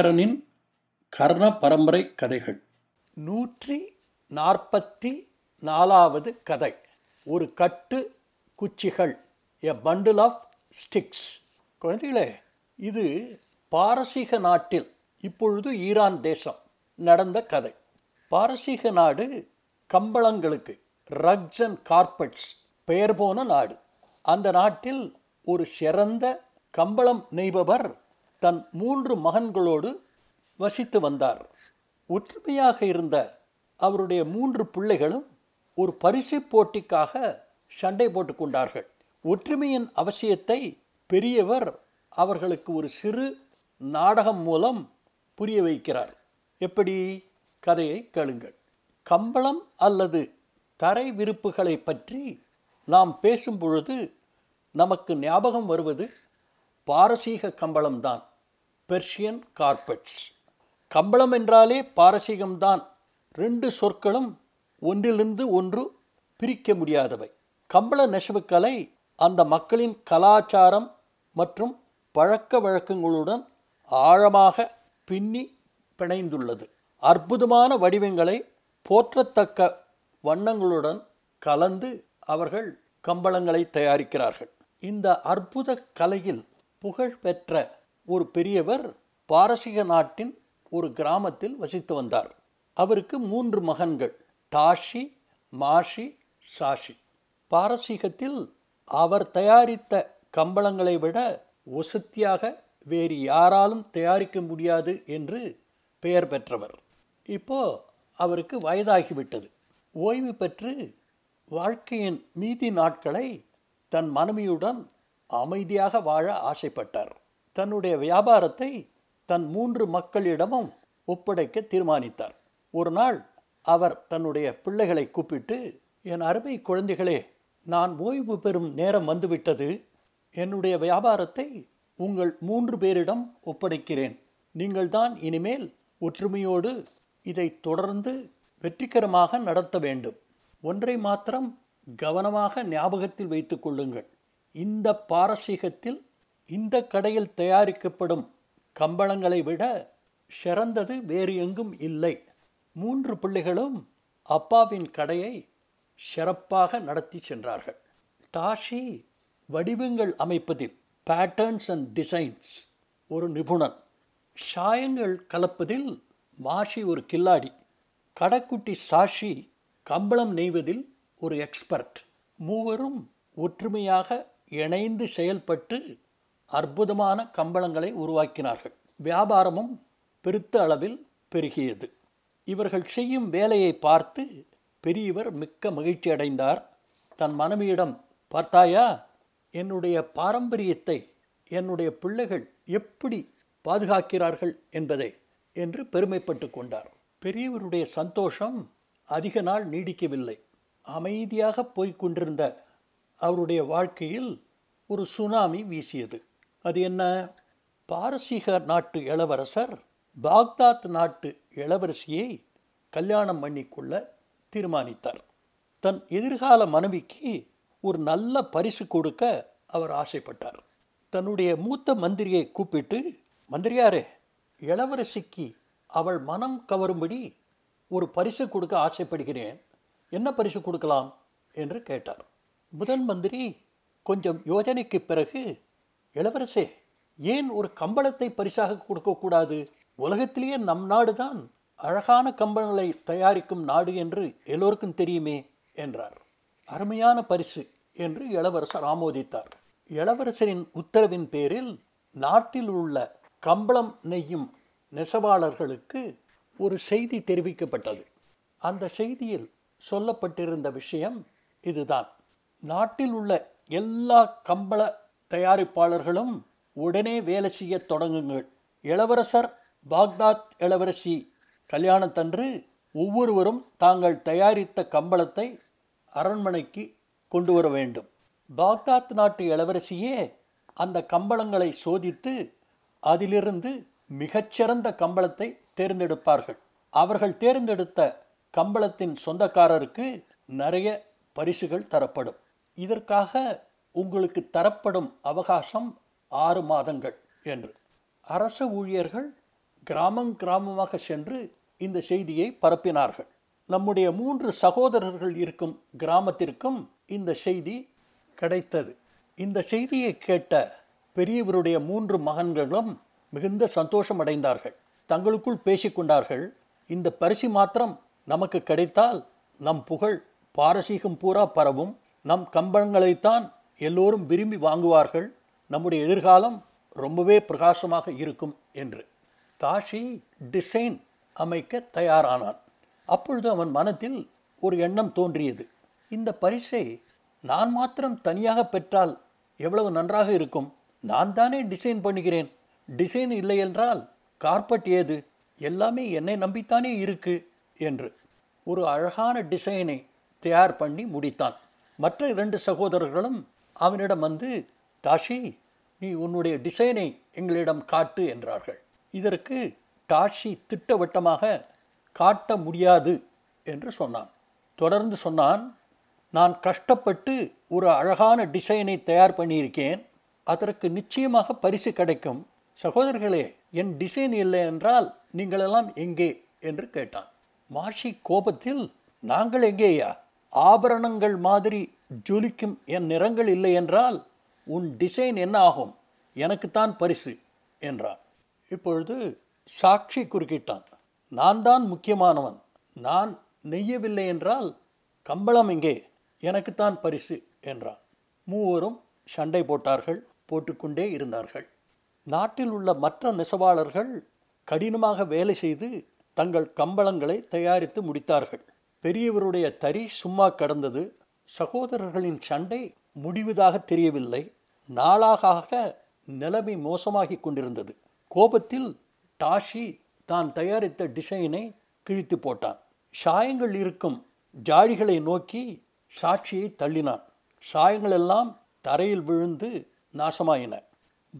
ஐங்கரனின் கர்ண பரம்பரை கதைகள். நூற்றி நாற்பத்தி நாலாவது கதை. ஒரு கட்டு குச்சிகள். எ பண்டில் ஆஃப் ஸ்டிக்ஸ் குழந்தைகளே இது பாரசீக நாட்டில் இப்பொழுது ஈரான் தேசம் நடந்த கதை. பாரசீக நாடு கம்பளங்களுக்கு ரக்ஸ் அண்ட் கார்பெட்ஸ் பெயர் போன நாடு. அந்த நாட்டில் ஒரு சிறந்த கம்பளம் நெய்பவர் தன் மூன்று மகன்களோடு வசித்து வந்தார். ஒற்றுமையாக இருந்த அவருடைய மூன்று பிள்ளைகளும் ஒரு பரிசு போட்டிக்காக சண்டை போட்டுக்கொண்டார்கள் ஒற்றுமையின் அவசியத்தை பெரியவர் அவர்களுக்கு ஒரு சிறு நாடகம் மூலம் புரிய வைக்கிறார். எப்படி? கதையை கேளுங்கள். கம்பளம் அல்லது தரை விருப்புகளை பற்றி நாம் பேசும் பொழுது நமக்கு ஞாபகம் வருவது பாரசீக கம்பளம்தான். பெர்ஷியன் கார்பெட்ஸ் கம்பளம் என்றாலே பாரசீகம்தான். ரெண்டு சொற்களும் ஒன்றிலிருந்து ஒன்று பிரிக்க முடியாதவை. கம்பள நெசவுக்கலை அந்த மக்களின் கலாச்சாரம் மற்றும் பழக்க வழக்கங்களுடன் ஆழமாக பின்னி பிணைந்துள்ளது. அற்புதமான வடிவங்களை போற்றத்தக்க வண்ணங்களுடன் கலந்து அவர்கள் கம்பளங்களை தயாரிக்கிறார்கள். இந்த அற்புத கலையில் புகழ் பெற்ற ஒரு பெரியவர் பாரசீக நாட்டின் ஒரு கிராமத்தில் வசித்து வந்தார். அவருக்கு மூன்று மகன்கள் டாஷி மாஷி சாஷி. பாரசீகத்தில் அவர் தயாரித்த கம்பளங்களை விட ஒசத்தியாக வேறு யாராலும் தயாரிக்க முடியாது என்று பெயர் பெற்றவர். இப்போ அவருக்கு வயதாகிவிட்டது. ஓய்வு பெற்று வாழ்க்கையின் மீதி நாட்களை தன் மனைவியுடன் அமைதியாக வாழ ஆசைப்பட்டார். தன்னுடைய வியாபாரத்தை தன் மூன்று மக்களிடமும் ஒப்படைக்க தீர்மானித்தார். ஒரு நாள் அவர் தன்னுடைய பிள்ளைகளை கூப்பிட்டு என் அருமை குழந்தைகளே நான் ஓய்வு பெறும் நேரம் வந்துவிட்டது. என்னுடைய வியாபாரத்தை உங்கள் மூன்று பேரிடம் ஒப்படைக்கிறேன். நீங்கள்தான் இனிமேல் ஒற்றுமையோடு இதை தொடர்ந்து வெற்றிகரமாக நடத்த வேண்டும். ஒன்றை மாத்திரம் கவனமாக ஞாபகத்தில் வைத்துக் கொள்ளுங்கள். இந்த பாரசீகத்தில் இந்த கடையில் தயாரிக்கப்படும் கம்பளங்களை விட சிறந்தது வேறு எங்கும் இல்லை. மூன்று பிள்ளைகளும் அப்பாவின் கடையை சிறப்பாக நடத்தி சென்றார்கள். டாஷி வடிவங்கள் அமைப்பதில் பேட்டர்ன்ஸ் அண்ட் டிசைன்ஸ் ஒரு நிபுணன். சாயங்கள் கலப்பதில் மாஷி ஒரு கில்லாடி. கடைக்குட்டி சாஷி கம்பளம் நெய்வதில் ஒரு எக்ஸ்பர்ட் மூவரும் ஒற்றுமையாக இணைந்து செயல்பட்டு அற்புதமான கம்பளங்களை உருவாக்கினார்கள். வியாபாரமும் பெருத்த அளவில் பெருகியது. இவர்கள் செய்யும் வேலையை பார்த்து பெரியவர் மிக்க மகிழ்ச்சி அடைந்தார். தன் மனைவியிடம் பார்த்தாயா என்னுடைய பாரம்பரியத்தை என்னுடைய பிள்ளைகள் எப்படி பாதுகாக்கிறார்கள் என்பதை என்று பெருமைப்பட்டு கொண்டார். பெரியவருடைய சந்தோஷம் அதிக நாள் நீடிக்கவில்லை. அமைதியாக போய்க் கொண்டிருந்த அவருடைய வாழ்க்கையில் ஒரு சுனாமி வீசியது. அது என்ன? பாரசீக நாட்டு இளவரசர் பாக்தாத் நாட்டு இளவரசியை கல்யாணம் பண்ணிக்கொள்ள தீர்மானித்தார். தன் எதிர்கால மனைவிக்கு ஒரு நல்ல பரிசு கொடுக்க அவர் ஆசைப்பட்டார். தன்னுடைய மூத்த மந்திரியை கூப்பிட்டு மந்திரியாரே இளவரசிக்கு அவள் மனம் கவரும்படி ஒரு பரிசு கொடுக்க ஆசைப்படுகிறேன். என்ன பரிசு கொடுக்கலாம்? என்று கேட்டார். முதன் மந்திரி கொஞ்சம் யோஜனைக்கு பிறகு இளவரசே ஏன் ஒரு கம்பளத்தை பரிசாக கொடுக்கக்கூடாது உலகத்திலேயே நம் நாடு தான் அழகான கம்பளங்களை தயாரிக்கும் நாடு என்று எல்லோருக்கும் தெரியுமே என்றார். அருமையான பரிசு என்று இளவரசர் ஆமோதித்தார். இளவரசரின் உத்தரவின் பேரில் நாட்டில் உள்ள கம்பளம் நெய்யும் நெசவாளர்களுக்கு ஒரு செய்தி தெரிவிக்கப்பட்டது. அந்த செய்தியில் சொல்லப்பட்டிருந்த விஷயம் இதுதான். நாட்டில் உள்ள எல்லா கம்பள தயாரிப்பாளர்களும் உடனே வேலை செய்ய தொடங்குங்கள். இளவரசர் பாக்தாத் இளவரசி கல்யாணத்தன்று ஒவ்வொருவரும் தாங்கள் தயாரித்த கம்பளத்தை அரண்மனைக்கு கொண்டு வர வேண்டும். பாக்தாத் நாட்டு இளவரசியே அந்த கம்பளங்களை சோதித்து அதிலிருந்து மிகச்சிறந்த கம்பளத்தை தேர்ந்தெடுப்பார்கள். அவர்கள் தேர்ந்தெடுத்த கம்பளத்தின் சொந்தக்காரருக்கு நிறைய பரிசுகள் தரப்படும். இதற்காக உங்களுக்கு தரப்படும் அவகாசம் ஆறு மாதங்கள் என்று. அரச ஊழியர்கள் கிராமம் கிராமமாக சென்று இந்த செய்தியை பரப்பினார்கள். நம்முடைய மூன்று சகோதரர்கள் இருக்கும் கிராமத்திற்கும் இந்த செய்தி கிடைத்தது. இந்த செய்தியை கேட்ட பெரியவருடைய மூன்று மகன்களும் மிகுந்த சந்தோஷம் அடைந்தார்கள் தங்களுக்குள் பேசிக்கொண்டார்கள் இந்த பரிசு மாத்திரம் நமக்கு கிடைத்தால் நம் புகழ் பாரசீகம் பூரா பரவும். நம் கம்பங்களைத்தான் எல்லோரும் விரும்பி வாங்குவார்கள். நம்முடைய எதிர்காலம் ரொம்பவே பிரகாசமாக இருக்கும் என்று. தாஷி டிசைன் அமைக்க தயாரானான். அப்பொழுது அவன் மனத்தில் ஒரு எண்ணம் தோன்றியது. இந்த பரிசை நான் மாத்திரம் தனியாக பெற்றால் எவ்வளவு நன்றாக இருக்கும்? நான் தானே டிசைன் பண்ணுகிறேன். டிசைன் இல்லை என்றால் கார்பெட் ஏது? எல்லாமே என்னை நம்பித்தானே இருக்கு என்று ஒரு அழகான டிசைனை தயார் பண்ணி முடித்தான். மற்ற இரண்டு சகோதரர்களும் அவனிடம் வந்து டாஷி நீ உன்னுடைய டிசைனை எங்களிடம் காட்டு என்றார்கள். இதற்கு டாஷி திட்டவட்டமாக காட்ட முடியாது என்று சொன்னான். தொடர்ந்து சொன்னான் நான் கஷ்டப்பட்டு ஒரு அழகான டிசைனை தயார் பண்ணியிருக்கேன். அதற்கு நிச்சயமாக பரிசு கிடைக்கும். சகோதரர்களே என் டிசைன் இல்லை என்றால் நீங்களெல்லாம் எங்கே? என்று கேட்டான். மாஷி கோபத்தில் நாங்கள் எங்கேயா ஆபரணங்கள் மாதிரி ஜொலிக்கும் என் நிறங்கள் இல்லை என்றால் உன் டிசைன் என்ன ஆகும்? எனக்குத்தான் பரிசு என்றான் இப்பொழுது சாட்சி குறுக்கிட்டான். நான் தான் முக்கியமானவன். நான் நெய்யவில்லை என்றால் கம்பளம் எங்கே? எனக்குத்தான் பரிசு என்றான் மூவரும் சண்டை போட்டார்கள் போட்டுக்கொண்டே இருந்தார்கள். நாட்டில் உள்ள மற்ற நெசவாளர்கள் கடினமாக வேலை செய்து தங்கள் கம்பளங்களை தயாரித்து முடித்தார்கள். பெரியவருடைய தறி சும்மா கடந்தது சகோதரர்களின் சண்டை முடிவதாக தெரியவில்லை. நாளாக ஆக நிலைமை மோசமாகி கொண்டிருந்தது. கோபத்தில் டாஷி தான் தயாரித்த டிசைனை கிழித்து போட்டான். சாயங்கள் இருக்கும். ஜாடிகளை நோக்கி சாட்சியை தள்ளினான். சாயங்கள் எல்லாம் தரையில் விழுந்து நாசமாயின.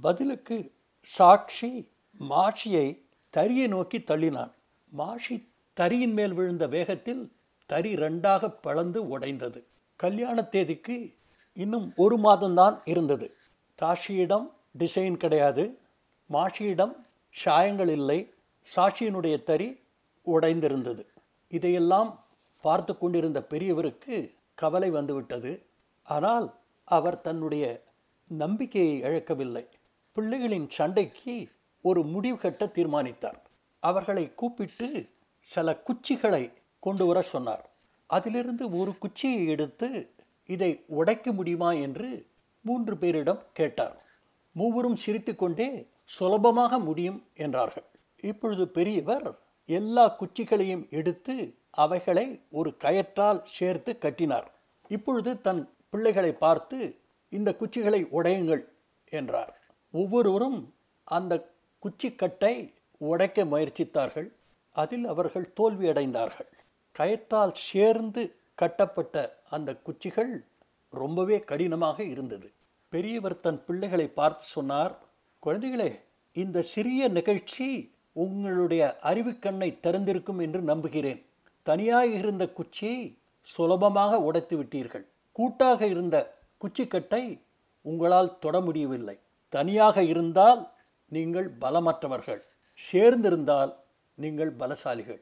பதிலுக்கு சாட்சி மாஷியை தறியை நோக்கி தள்ளினான். மாஷி தரியின் மேல் விழுந்த வேகத்தில் தறி ரெண்டாக பழந்து உடைந்தது. கல்யாண தேதிக்கு இன்னும் ஒரு மாதம்தான் இருந்தது. தாஷியிடம் டிசைன் கிடையாது. மாஷியிடம் சாயங்கள் இல்லை. சாஷியினுடைய தறி உடைந்திருந்தது. இதையெல்லாம் பார்த்து கொண்டிருந்த பெரியவருக்கு கவலை வந்துவிட்டது. ஆனால் அவர் தன்னுடைய நம்பிக்கையை இழக்கவில்லை. பிள்ளைகளின் சண்டைக்கு ஒரு முடிவு கட்ட தீர்மானித்தார். அவர்களை கூப்பிட்டு சில குச்சிகளை கொண்டு வர சொன்னார். அதிலிருந்து ஒரு குச்சியை எடுத்து இதை உடைக்க முடியுமா என்று மூன்று பேரிடம் கேட்டார். மூவரும் சிரித்துக்கொண்டே சுலபமாக முடியும் என்றார்கள். இப்பொழுது பெரியவர் எல்லா குச்சிகளையும் எடுத்து அவைகளை ஒரு கயற்றால் சேர்த்து கட்டினார். இப்பொழுது தன் பிள்ளைகளை பார்த்து இந்த குச்சிகளை உடையுங்கள் என்றார். ஒவ்வொருவரும் அந்த குச்சிக்கட்டை உடைக்க முயற்சித்தார்கள். அதில் அவர்கள் தோல்வியடைந்தார்கள். கயற்றால் சேர்ந்து கட்டப்பட்ட அந்த குச்சிகள் ரொம்பவே கடினமாக இருந்தது. பெரியவர் தன் பிள்ளைகளை பார்த்து சொன்னார் குழந்தைகளே இந்த சிறிய நிகழ்ச்சி உங்களுடைய அறிவுக்கண்ணை திறந்திருக்கும் என்று நம்புகிறேன். தனியாக இருந்த குச்சியை சுலபமாக உடைத்து விட்டீர்கள். கூட்டாக இருந்த குச்சிக்கட்டை உங்களால் தொட முடியவில்லை. தனியாக இருந்தால் நீங்கள் பலமற்றவர்கள். சேர்ந்திருந்தால் நீங்கள் பலசாலிகள்.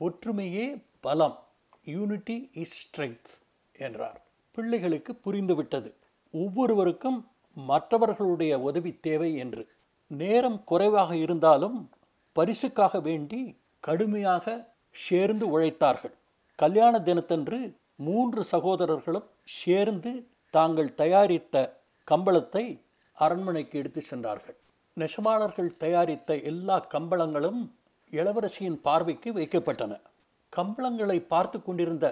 ஒற்றுமையே பலம் யூனிட்டி இஸ் ஸ்ட்ரென்த் என்றார். பிள்ளைகளுக்கு புரிந்துவிட்டது. ஒவ்வொருவருக்கும் மற்றவர்களுடைய உதவி தேவை என்று. நேரம் குறைவாக இருந்தாலும் பரிசுக்காக வேண்டி கடுமையாக சேர்ந்து உழைத்தார்கள். கல்யாண தினத்தன்று மூன்று சகோதரர்களும் சேர்ந்து தாங்கள் தயாரித்த கம்பளத்தை அரண்மனைக்கு எடுத்து சென்றார்கள். நெசவாளர்கள் தயாரித்த எல்லா கம்பளங்களும் இளவரசியின் பார்வைக்கு வைக்கப்பட்டன. கம்பளங்களை பார்த்து கொண்டிருந்த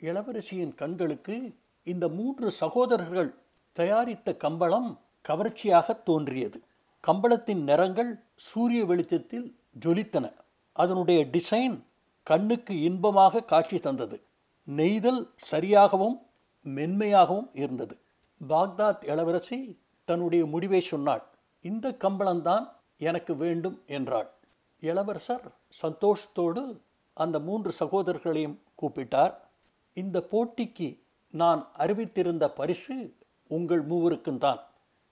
இளவரசியின் கண்களுக்கு இந்த மூன்று சகோதரர்கள் தயாரித்த கம்பளம் கவர்ச்சியாக தோன்றியது. கம்பளத்தின் நிறங்கள் சூரிய வெளிச்சத்தில் ஜொலித்தன. அதனுடைய டிசைன் கண்ணுக்கு இன்பமாக காட்சி தந்தது. நெய்தல் சரியாகவும் மென்மையாகவும் இருந்தது. பாக்தாத் இளவரசி தன்னுடைய முடிவை சொன்னாள். இந்த கம்பளம்தான் எனக்கு வேண்டும் என்றாள். இளவரசர் சந்தோஷத்தோடு அந்த மூன்று சகோதரர்களையும் கூப்பிட்டார். இந்த போட்டிக்கு நான் அறிவித்திருந்த பரிசு உங்கள் மூவருக்கும் தான்.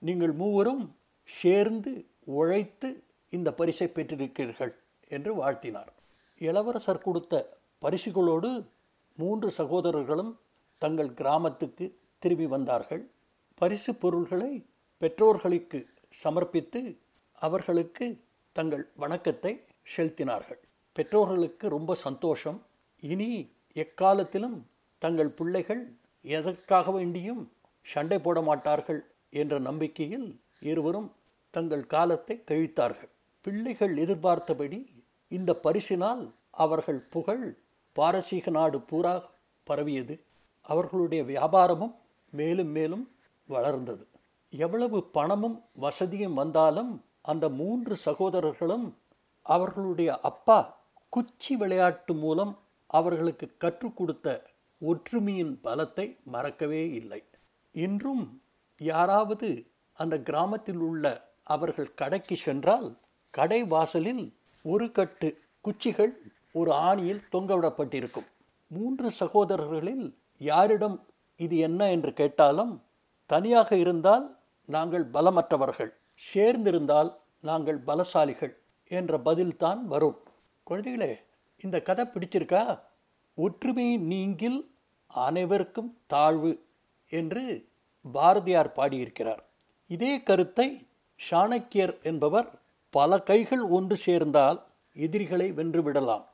நீங்கள் மூவரும் சேர்ந்து உழைத்து இந்த பரிசை பெற்றிருக்கிறீர்கள் என்று வாழ்த்தினார். இளவரசர் கொடுத்த பரிசுகளோடு மூன்று சகோதரர்களும் தங்கள் கிராமத்துக்கு திரும்பி வந்தார்கள். பரிசு பொருள்களை பெற்றோர்களுக்கு சமர்ப்பித்து அவர்களுக்கு தங்கள் வணக்கத்தை செலுத்தினார்கள். பெற்றோர்களுக்கு ரொம்ப சந்தோஷம். இனி எக்காலத்திலும் தங்கள் பிள்ளைகள் எதற்காக வேண்டியும் சண்டை போட மாட்டார்கள் என்ற நம்பிக்கையில் இருவரும் தங்கள் காலத்தை கழித்தார்கள். பிள்ளைகள் எதிர்பார்த்தபடி இந்த பரிசினால் அவர்கள் புகழ் பாரசீக நாடு பூரா பரவியது. அவர்களுடைய வியாபாரமும் மேலும் மேலும் வளர்ந்தது. எவ்வளவு பணமும் வசதியும் வந்தாலும் அந்த மூன்று சகோதரர்களும் அவர்களுடைய அப்பா குச்சி விளையாட்டு மூலம் அவர்களுக்கு கற்றுக் கொடுத்த ஒற்றுமையின் பலத்தை மறக்கவே இல்லை. இன்றும் யாராவது அந்த கிராமத்தில் உள்ள அவர்கள் கடைக்கு சென்றால் கடை வாசலில் ஒரு கட்டு குச்சிகள் ஒரு ஆணியில் தொங்கவிடப்பட்டிருக்கும் மூன்று சகோதரர்களில் யாரிடம் இது என்ன என்று கேட்டாலும் தனியாக இருந்தால் நாங்கள் பலமற்றவர்கள் சேர்ந்திருந்தால் நாங்கள் பலசாலிகள் என்ற பதில்தான் வரும். குழந்தைகளே இந்த கதை பிடிச்சிருக்கா? ஒற்றுமை நீங்கில் அனைவருக்கும் தாழ்வு என்று பாரதியார் பாடியிருக்கிறார். இதே கருத்தை சாணக்கியர் என்பவர் பல கைகள் ஒன்று சேர்ந்தால் எதிரிகளை வென்றுவிடலாம்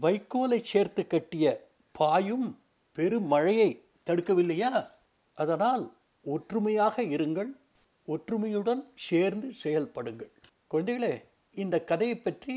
வைக்கோலை சேர்த்து கட்டிய பாயும் பெருமழையை தடுக்கவில்லையா? அதனால் ஒற்றுமையாக இருங்கள் ஒற்றுமையுடன் சேர்ந்து செயல்படுங்கள். குழந்தைகளே இந்த கதையை பற்றி